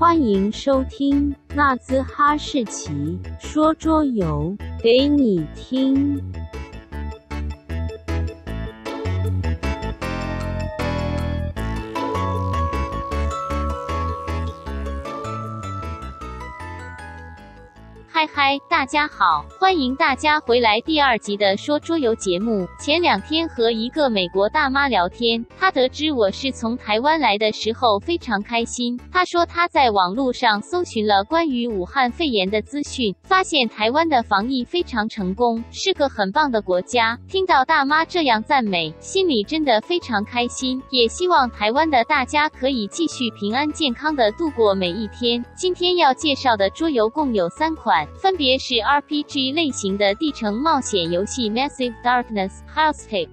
欢迎收听纳兹哈士奇说桌游给你听。嗨嗨，大家好，欢迎大家回来第二集的说桌游节目。前两天和一个美国大妈聊天，她得知我是从台湾来的时候非常开心。她说她在网络上搜寻了关于武汉肺炎的资讯，发现台湾的防疫非常成功，是个很棒的国家。听到大妈这样赞美，心里真的非常开心。也希望台湾的大家可以继续平安健康的度过每一天。今天要介绍的桌游共有三款。分别是 RPG 类型的地城冒险游戏 Massive Darkness house tape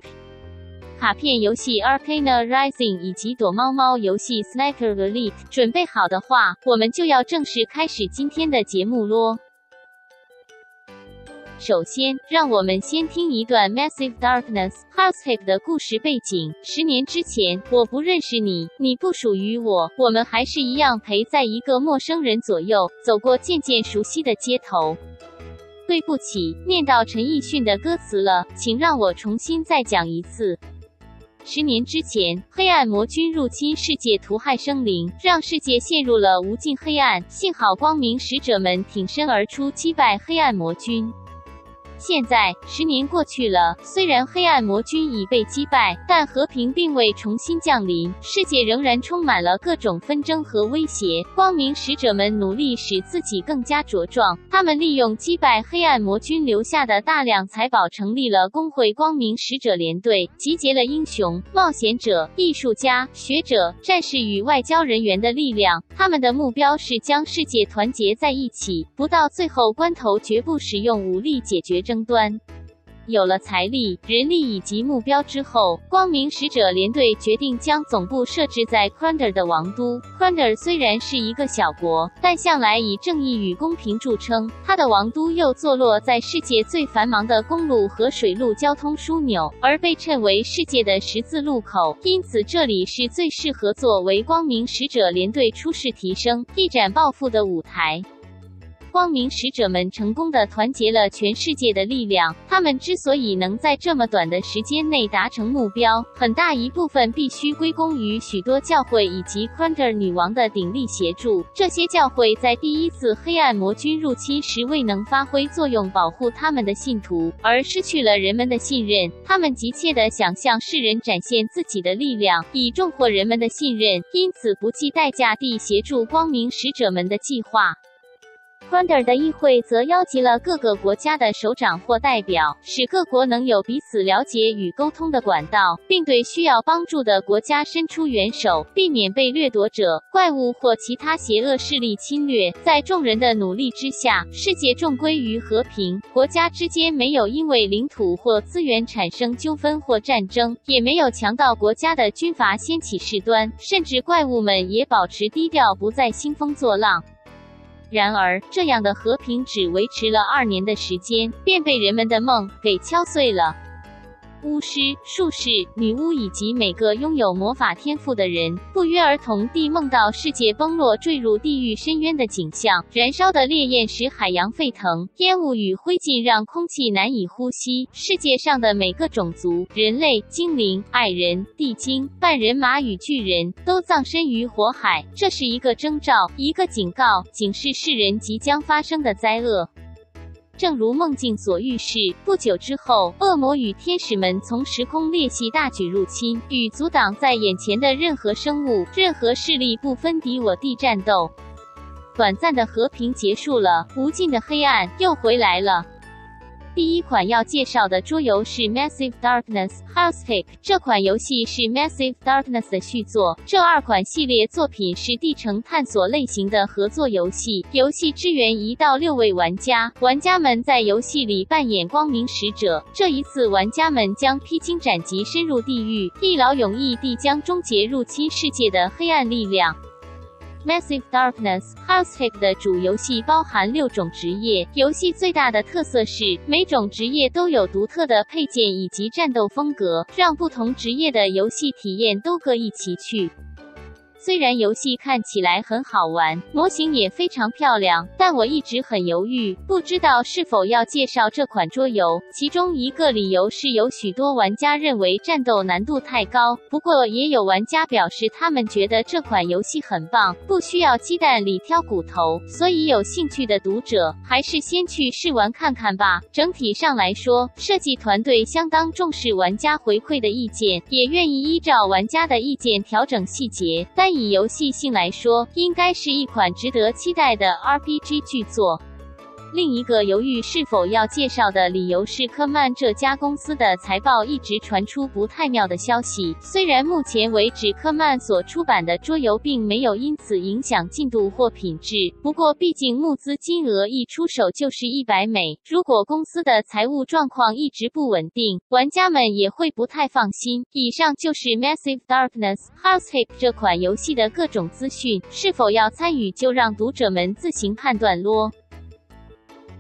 卡片游戏 Arcana Rising 以及躲猫猫游戏 Snacker Elite。准备好的话，我们就要正式开始今天的节目咯。首先，让我们先听一段 Massive Darkness Hellscape 的故事背景。十年之前，我不认识你，你不属于我，我们还是一样陪在一个陌生人左右，走过渐渐熟悉的街头。对不起，念到陈奕迅的歌词了，请让我重新再讲一次。十年之前，黑暗魔君入侵世界，屠害生灵，让世界陷入了无尽黑暗。幸好光明使者们挺身而出，击败黑暗魔君。现在十年过去了，虽然黑暗魔君已被击败，但和平并未重新降临，世界仍然充满了各种纷争和威胁。光明使者们努力使自己更加茁壮，他们利用击败黑暗魔君留下的大量财宝，成立了工会光明使者联队，集结了英雄、冒险者、艺术家、学者、战士与外交人员的力量。他们的目标是将世界团结在一起，不到最后关头绝不使用武力解决。争端。有了财力、人力以及目标之后，光明使者联队决定将总部设置在 Crander 的王都。Crander 虽然是一个小国，但向来以正义与公平著称。它的王都又坐落在世界最繁忙的公路和水路交通枢纽，而被称为世界的十字路口，因此这里是最适合作为光明使者联队出世提升、一展抱负的舞台。光明使者们成功的团结了全世界的力量。他们之所以能在这么短的时间内达成目标，很大一部分必须归功于许多教会以及 q u a n t e r 女王的鼎力协助。这些教会在第一次黑暗魔君入侵时未能发挥作用，保护他们的信徒，而失去了人们的信任。他们急切地想向世人展现自己的力量，以重获人们的信任，因此不计代价地协助光明使者们的计划。K r a n d e r 的议会则邀集了各个国家的首长或代表，使各国能有彼此了解与沟通的管道，并对需要帮助的国家伸出援手，避免被掠夺者、怪物或其他邪恶势力侵略。在众人的努力之下，世界重归于和平，国家之间没有因为领土或资源产生纠纷或战争，也没有强盗国家的军阀掀起事端，甚至怪物们也保持低调，不再兴风作浪。然而，这样的和平只维持了二年的时间，便被人们的梦给敲碎了。巫师、术士、女巫以及每个拥有魔法天赋的人，不约而同地梦到世界崩落、坠入地狱深渊的景象。燃烧的烈焰使海洋沸腾，烟雾与灰烬让空气难以呼吸。世界上的每个种族——人类、精灵、矮人、地精、半人马与巨人都葬身于火海。这是一个征兆，一个警告，警示世人即将发生的灾厄。正如梦境所预示，不久之后，恶魔与天使们从时空裂隙大举入侵，与阻挡在眼前的任何生物、任何势力不分敌我地战斗。短暂的和平结束了，无尽的黑暗又回来了。第一款要介绍的桌游是 Massive Darkness Hellscape。这款游戏是 Massive Darkness 的续作。这二款系列作品是地城探索类型的合作游戏。游戏支援一到六位玩家，玩家们在游戏里扮演光明使者。这一次，玩家们将披荆斩棘，深入地狱，一劳永逸地将终结入侵世界的黑暗力量。Massive Darkness Housekeep 的主游戏包含六种职业。游戏最大的特色是，每种职业都有独特的配件以及战斗风格，让不同职业的游戏体验都各异其趣。虽然游戏看起来很好玩，模型也非常漂亮，但我一直很犹豫，不知道是否要介绍这款桌游。其中一个理由是有许多玩家认为战斗难度太高，不过也有玩家表示他们觉得这款游戏很棒，不需要鸡蛋里挑骨头，所以有兴趣的读者还是先去试玩看看吧。整体上来说，设计团队相当重视玩家回馈的意见，也愿意依照玩家的意见调整细节。以游戏性来说，应该是一款值得期待的 RPG 巨作。另一个犹豫是否要介绍的理由是，科曼这家公司的财报一直传出不太妙的消息。虽然目前为止科曼所出版的桌游并没有因此影响进度或品质，不过毕竟募资金额一出手就是一百美，如果公司的财务状况一直不稳定，玩家们也会不太放心。以上就是 Massive Darkness Househack 这款游戏的各种资讯，是否要参与就让读者们自行判断咯。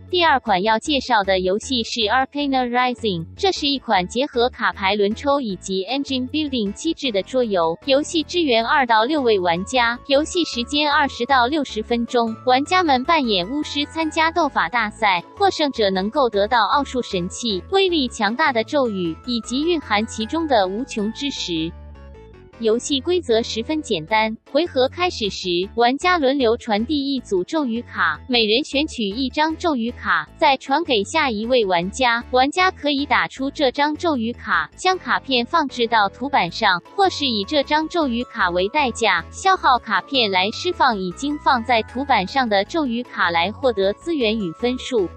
第二款要介绍的游戏是 Arcana Rising，这是一款结合卡牌轮抽以及 Engine Building 机制的桌游。游戏支援二到六位玩家，游戏时间二十到六十分钟。玩家们扮演巫师参加斗法大赛，获胜者能够得到奥数神器、威力强大的咒语以及蕴含其中的无穷之石。游戏规则十分简单，回合开始时，玩家轮流传递一组咒语卡，每人选取一张咒语卡，再传给下一位玩家。玩家可以打出这张咒语卡，将卡片放置到图板上，或是以这张咒语卡为代价，消耗卡片来释放已经放在图板上的咒语卡，来获得资源与分数。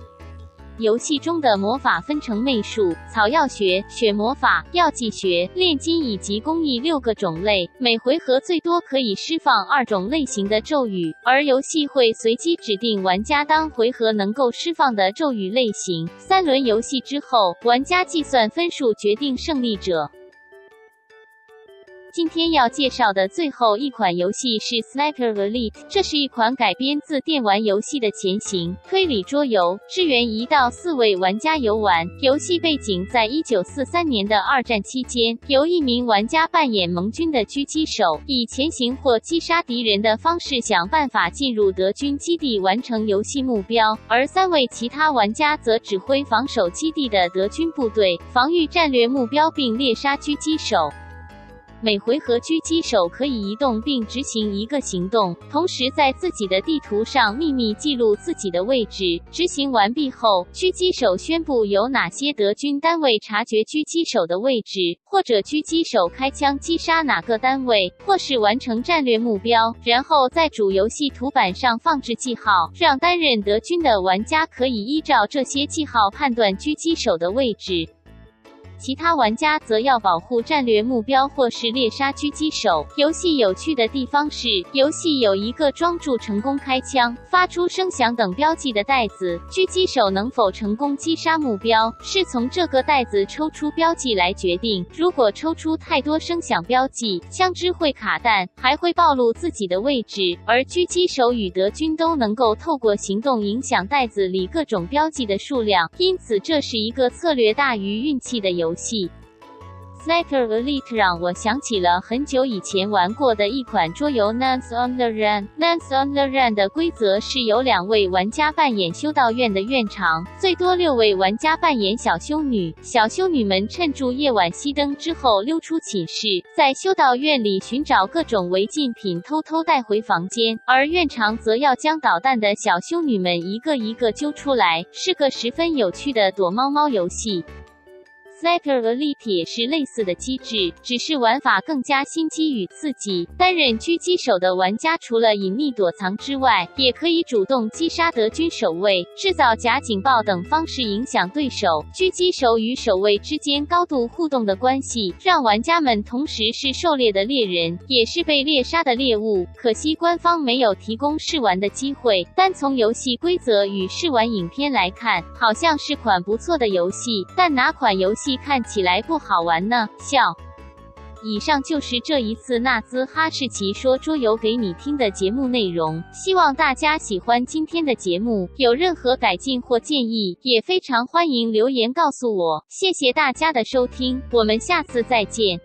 游戏中的魔法分成媚术、草药学、血魔法、药剂学、炼金以及工艺六个种类。每回合最多可以释放二种类型的咒语，而游戏会随机指定玩家当回合能够释放的咒语类型。三轮游戏之后，玩家计算分数决定胜利者。今天要介绍的最后一款游戏是 Sniper Elite，这是一款改编自电玩游戏的前行推理桌游，支援一到四位玩家游玩。游戏背景在一九四三年的二战期间，由一名玩家扮演盟军的狙击手，以前行或击杀敌人的方式想办法进入德军基地完成游戏目标，而三位其他玩家则指挥防守基地的德军部队，防御战略目标并猎杀狙击手。每回合狙击手可以移动并执行一个行动，同时在自己的地图上秘密记录自己的位置。执行完毕后，狙击手宣布有哪些德军单位察觉狙击手的位置，或者狙击手开枪击杀哪个单位，或是完成战略目标。然后在主游戏图板上放置记号，让担任德军的玩家可以依照这些记号判断狙击手的位置。其他玩家则要保护战略目标或是猎杀狙击手。游戏有趣的地方是，游戏有一个装住成功开枪、发出声响等标记的袋子，狙击手能否成功击杀目标，是从这个袋子抽出标记来决定。如果抽出太多声响标记，枪支会卡弹，还会暴露自己的位置。而狙击手与德军都能够透过行动影响袋子里各种标记的数量，因此这是一个策略大于运气的游。游戏。Sniper Elite 让我想起了很久以前玩过的一款桌游 Nuns on the Run。Nuns on the Run 的规则是由两位玩家扮演修道院的院长，最多六位玩家扮演小修女。小修女们趁住夜晚熄灯之后溜出寝室，在修道院里寻找各种违禁品，偷偷带回房间。而院长则要将捣蛋的小修女们一个一个揪出来，是个十分有趣的躲猫猫游戏。Sniper Elite 也是类似的机制，只是玩法更加心机与刺激。担任狙击手的玩家除了隐匿躲藏之外，也可以主动击杀德军守卫，制造假警报等方式影响对手。狙击手与守卫之间高度互动的关系，让玩家们同时是狩猎的猎人，也是被猎杀的猎物。可惜官方没有提供试玩的机会。单从游戏规则与试玩影片来看，好像是款不错的游戏。但哪款游戏戏？看起来不好玩呢，笑。以上就是这一次纳兹哈士奇说桌游给你听的节目内容，希望大家喜欢今天的节目。有任何改进或建议，也非常欢迎留言告诉我。谢谢大家的收听，我们下次再见。